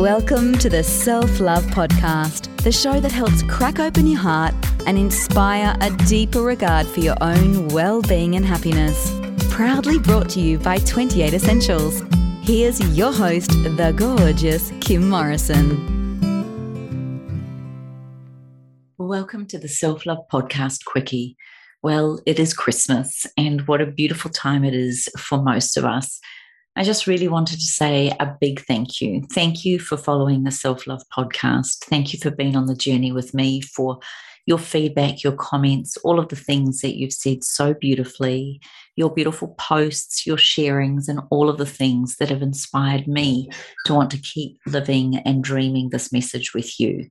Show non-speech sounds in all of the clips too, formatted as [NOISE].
Welcome to the Self Love Podcast, the show that helps crack open your heart and inspire a deeper regard for your own well being and happiness. Proudly brought to you by Twenty8 Essentials. Here's your host, the gorgeous Kim Morrison. Welcome to the Self Love Podcast Quickie. Well, it is Christmas, and what a beautiful time it is for most of us. I just really wanted to say a big thank you. Thank you for following the Self Love podcast. Thank you for being on the journey with me, for your feedback, your comments, all of the things that you've said so beautifully, your beautiful posts, your sharings, and all of the things that have inspired me to want to keep living and dreaming this message with you.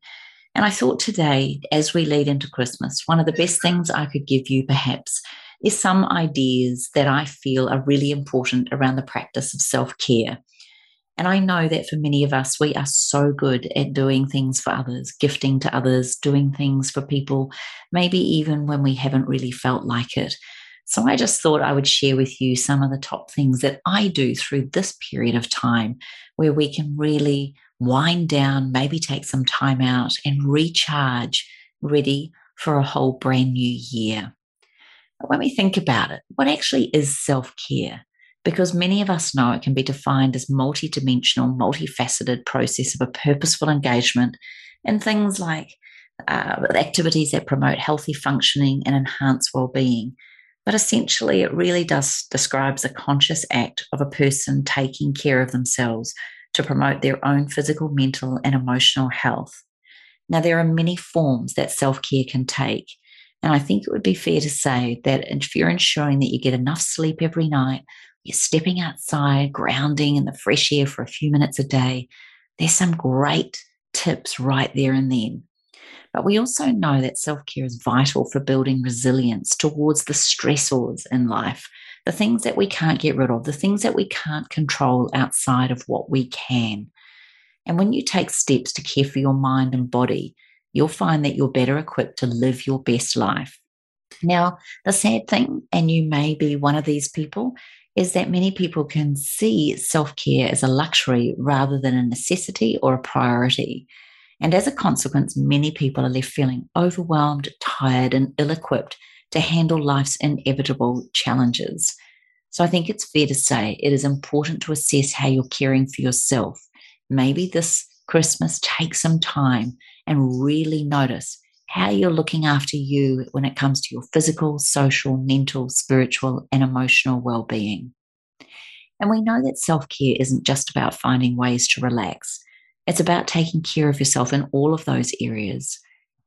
And I thought today, as we lead into Christmas, one of the best things I could give you perhaps is some ideas that I feel are really important around the practice of self care. And I know that for many of us, we are so good at doing things for others, gifting to others, doing things for people, maybe even when we haven't really felt like it. So I just thought I would share with you some of the top things that I do through this period of time where we can really wind down, maybe take some time out and recharge, ready for a whole brand new year when we think about it, what actually is self care? Because many of us know it can be defined as multi-dimensional, multifaceted process of a purposeful engagement in things like uh, activities that promote healthy functioning and enhance well-being. But essentially, it really does describes a conscious act of a person taking care of themselves to promote their own physical, mental, and emotional health. Now, there are many forms that self care can take, and I think it would be fair to say that if you're ensuring that you get enough sleep every night, you're stepping outside, grounding in the fresh air for a few minutes a day, there's some great tips right there and then. But we also know that self care is vital for building resilience towards the stressors in life, the things that we can't get rid of, the things that we can't control outside of what we can. And when you take steps to care for your mind and body, you'll find that you're better equipped to live your best life. Now, the sad thing, and you may be one of these people, is that many people can see self care as a luxury rather than a necessity or a priority. And as a consequence, many people are left feeling overwhelmed, tired, and ill equipped to handle life's inevitable challenges. So I think it's fair to say it is important to assess how you're caring for yourself. Maybe this Christmas, take some time and really notice how you're looking after you when it comes to your physical, social, mental, spiritual, and emotional well being. And we know that self care isn't just about finding ways to relax, it's about taking care of yourself in all of those areas.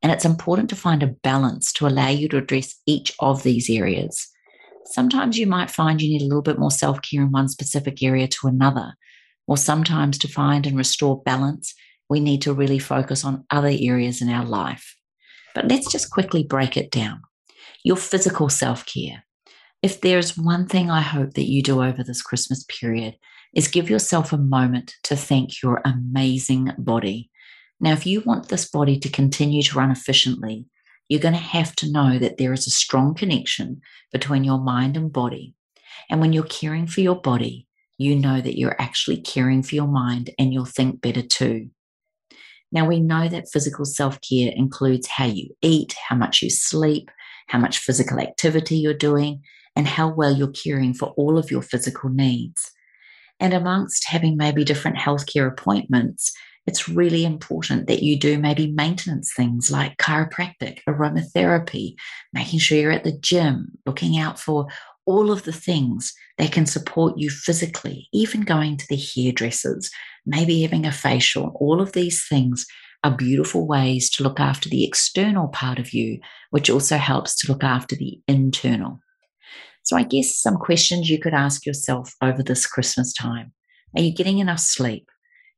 And it's important to find a balance to allow you to address each of these areas. Sometimes you might find you need a little bit more self care in one specific area to another, or sometimes to find and restore balance we need to really focus on other areas in our life. But let's just quickly break it down. Your physical self care. If there's one thing I hope that you do over this Christmas period, is give yourself a moment to thank your amazing body. Now, if you want this body to continue to run efficiently, you're going to have to know that there is a strong connection between your mind and body. And when you're caring for your body, you know that you're actually caring for your mind and you'll think better too. Now, we know that physical self care includes how you eat, how much you sleep, how much physical activity you're doing, and how well you're caring for all of your physical needs. And amongst having maybe different healthcare appointments, it's really important that you do maybe maintenance things like chiropractic, aromatherapy, making sure you're at the gym, looking out for all of the things that can support you physically, even going to the hairdressers, maybe having a facial. All of these things are beautiful ways to look after the external part of you, which also helps to look after the internal. So, I guess some questions you could ask yourself over this Christmas time Are you getting enough sleep?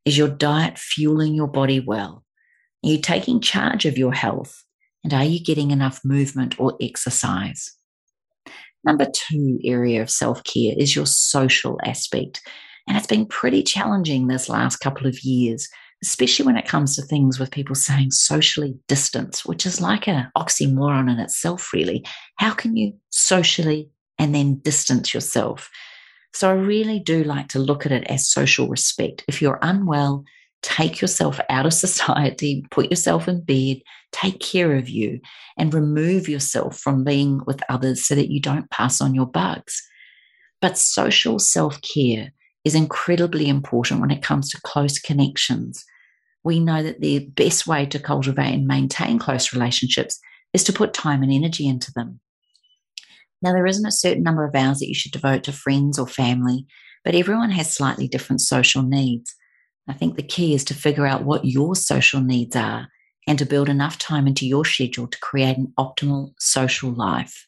Is your diet fueling your body well? Are you taking charge of your health? And are you getting enough movement or exercise? Number two area of self care is your social aspect. And it's been pretty challenging this last couple of years, especially when it comes to things with people saying socially distance, which is like an oxymoron in itself, really. How can you socially and then distance yourself? So I really do like to look at it as social respect. If you're unwell, take yourself out of [LAUGHS] society, put yourself in bed, take care of you, and remove yourself from being with others so that you don't pass on your bugs. But social self care is incredibly important when it comes to close connections. We know that the best way to cultivate and maintain close relationships is to put time and energy into them. Now, there isn't a certain number of hours that you should devote to friends or family, but everyone has slightly different social needs. I think the key is to figure out what your social needs are and to build enough time into your schedule to create an optimal social life.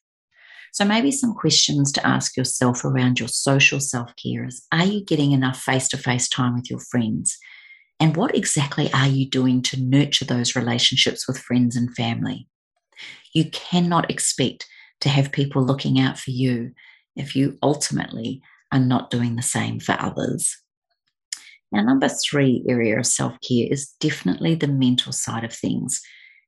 So, maybe some questions to ask yourself around your social self care is Are you getting enough face to face time with your friends? And what exactly are you doing to nurture those relationships with friends and family? You cannot expect to have people looking out for you if you ultimately are not doing the same for others. Now, number three area of self care is definitely the mental side of things.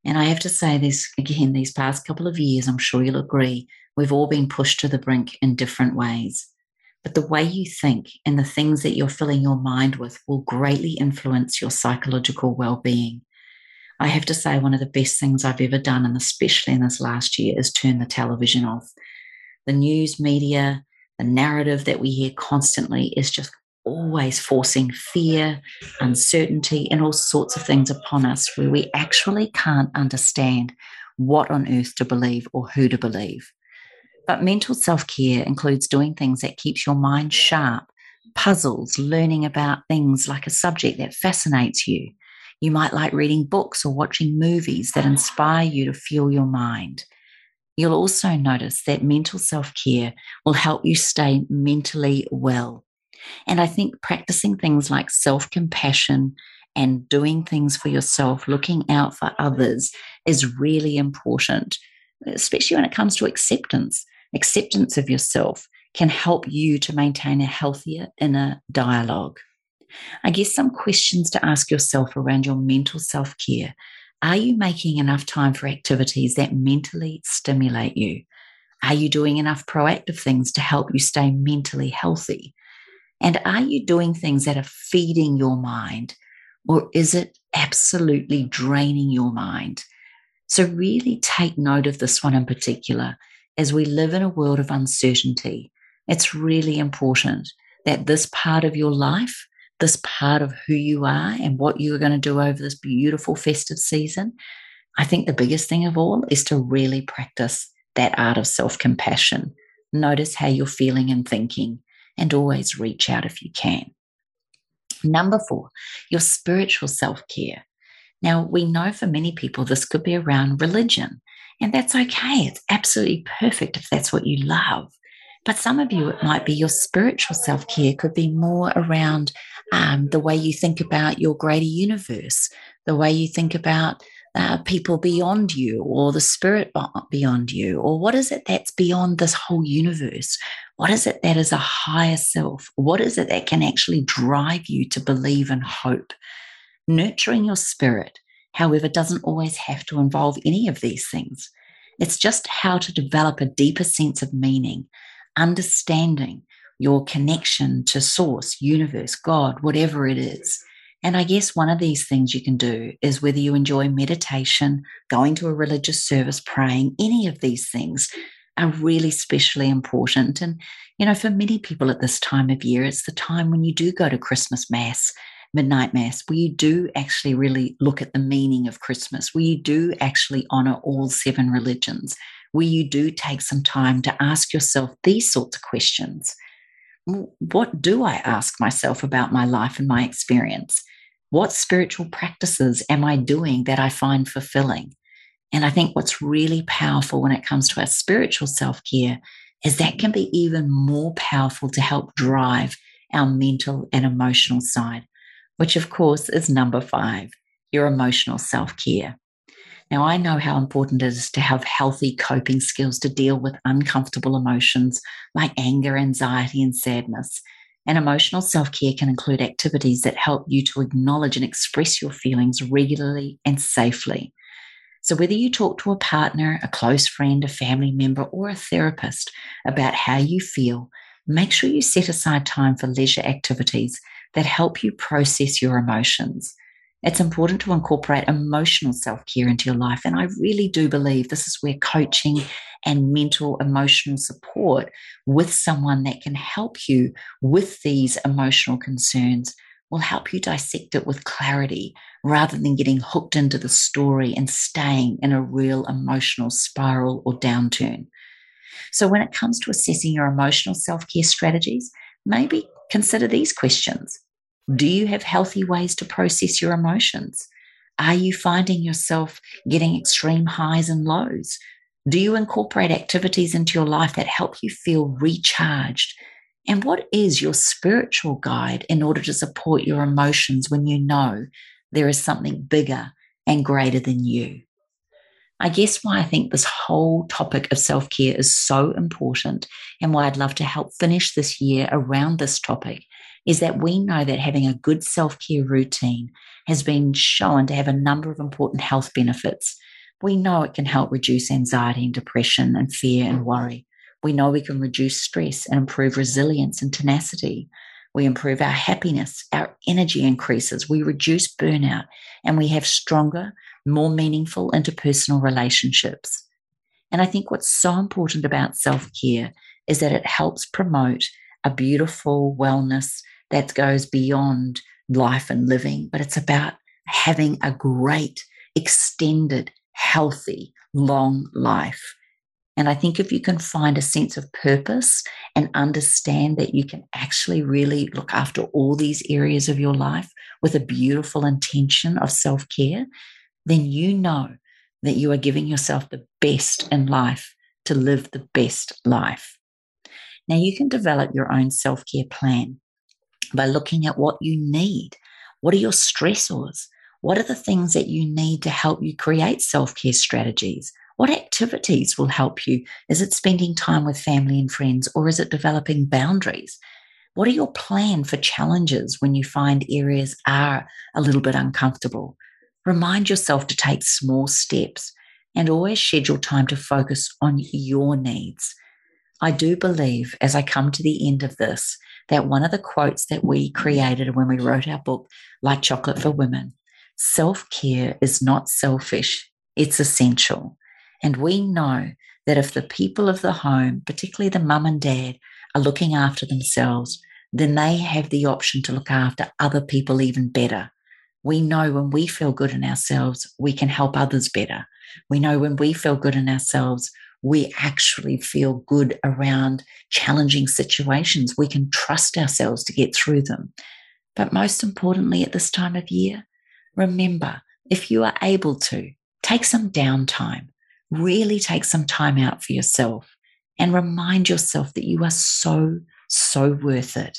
And I have to say this again, these past couple of years, I'm sure you'll agree, we've all been pushed to the brink in different ways. But the way you think and the things that you're filling your mind with will greatly influence your psychological well being. I have to say, one of the best things I've ever done, and especially in this last year, is turn the television off. The news media, the narrative that we hear constantly is just always forcing fear, uncertainty, and all sorts of things upon us where we actually can't understand what on earth to believe or who to believe. But mental self care includes doing things that keeps your mind sharp, puzzles, learning about things like a subject that fascinates you. You might like reading books or watching movies that inspire you to fuel your mind. You'll also notice that mental self care will help you stay mentally well. And I think practicing things like self compassion and doing things for yourself, looking out for others is really important, especially when it comes to acceptance. Acceptance of yourself can help you to maintain a healthier inner dialogue. I guess some questions to ask yourself around your mental self care. Are you making enough time for activities that mentally stimulate you? Are you doing enough proactive things to help you stay mentally healthy? And are you doing things that are feeding your mind or is it absolutely draining your mind? So, really take note of this one in particular. As we live in a world of uncertainty, it's really important that this part of your life, this part of who you are and what you are going to do over this beautiful festive season, I think the biggest thing of all is to really practice that art of self compassion. Notice how you're feeling and thinking and always reach out if you can. Number four, your spiritual self care. Now, we know for many people this could be around religion, and that's okay. It's absolutely perfect if that's what you love. But some of you, it might be your spiritual self care, could be more around um, the way you think about your greater universe, the way you think about uh, people beyond you or the spirit beyond you? Or what is it that's beyond this whole universe? What is it that is a higher self? What is it that can actually drive you to believe and hope? Nurturing your spirit, however, doesn't always have to involve any of these things. It's just how to develop a deeper sense of meaning, understanding your connection to source, universe, God, whatever it is. And I guess one of these things you can do is whether you enjoy meditation, going to a religious service, praying, any of these things are really specially important. And, you know, for many people at this time of year, it's the time when you do go to Christmas Mass, midnight Mass, where you do actually really look at the meaning of Christmas, where you do actually honor all seven religions, where you do take some time to ask yourself these sorts of questions what do I ask myself about my life and my experience? What spiritual practices am I doing that I find fulfilling? And I think what's really powerful when it comes to our spiritual self care is that can be even more powerful to help drive our mental and emotional side, which of course is number five, your emotional self care. Now, I know how important it is to have healthy coping skills to deal with uncomfortable emotions like anger, anxiety, and sadness. And emotional self care can include activities that help you to acknowledge and express your feelings regularly and safely. So, whether you talk to a partner, a close friend, a family member, or a therapist about how you feel, make sure you set aside time for leisure activities that help you process your emotions. It's important to incorporate emotional self care into your life. And I really do believe this is where coaching and mental emotional support with someone that can help you with these emotional concerns will help you dissect it with clarity rather than getting hooked into the story and staying in a real emotional spiral or downturn. So, when it comes to assessing your emotional self care strategies, maybe consider these questions Do you have healthy ways to process your emotions? Are you finding yourself getting extreme highs and lows? Do you incorporate activities into your life that help you feel recharged? And what is your spiritual guide in order to support your emotions when you know there is something bigger and greater than you? I guess why I think this whole topic of self care is so important and why I'd love to help finish this year around this topic is that we know that having a good self care routine has been shown to have a number of important health benefits. We know it can help reduce anxiety and depression and fear and worry. We know we can reduce stress and improve resilience and tenacity. We improve our happiness, our energy increases, we reduce burnout, and we have stronger, more meaningful interpersonal relationships. And I think what's so important about self care is that it helps promote a beautiful wellness that goes beyond life and living, but it's about having a great, extended, healthy, long life. And I think if you can find a sense of purpose and understand that you can actually really look after all these areas of your life with a beautiful intention of self care, then you know that you are giving yourself the best in life to live the best life. Now, you can develop your own self care plan by looking at what you need. What are your stressors? What are the things that you need to help you create self care strategies? What activities will help you? Is it spending time with family and friends, or is it developing boundaries? What are your plan for challenges when you find areas are a little bit uncomfortable? Remind yourself to take small steps and always schedule time to focus on your needs. I do believe, as I come to the end of this, that one of the quotes that we created when we wrote our book, Like Chocolate for Women, self care is not selfish, it's essential. And we know that if the people of the home, particularly the mum and dad, are looking after themselves, then they have the option to look after other people even better we know when we feel good in ourselves, we can help others better. We know when we feel good in ourselves, we actually feel good around challenging situations. We can trust ourselves to get through them. But most importantly, at this time of year, remember if you are able to, take some downtime, really take some time out for yourself, and remind yourself that you are so, so worth it.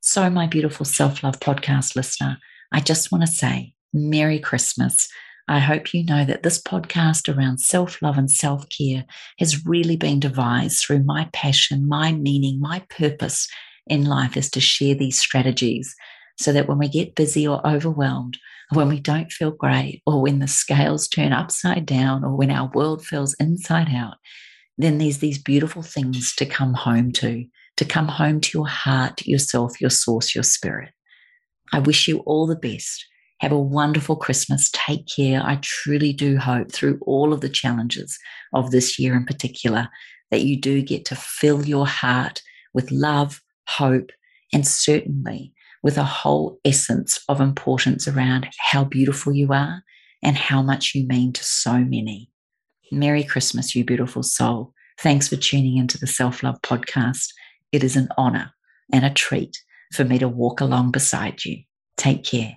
So, my beautiful self love podcast listener, I just want to say Merry Christmas. I hope you know that this podcast around self love and self care has really been devised through my passion, my meaning, my purpose in life is to share these strategies so that when we get busy or overwhelmed, when we don't feel great, or when the scales turn upside down, or when our world feels inside out, then there's these beautiful things to come home to, to come home to your heart, yourself, your source, your spirit. I wish you all the best. Have a wonderful Christmas. Take care. I truly do hope through all of the challenges of this year in particular that you do get to fill your heart with love, hope, and certainly with a whole essence of importance around how beautiful you are and how much you mean to so many. Merry Christmas, you beautiful soul. Thanks for tuning into the Self Love Podcast. It is an honor and a treat for me to walk along beside you. Take care.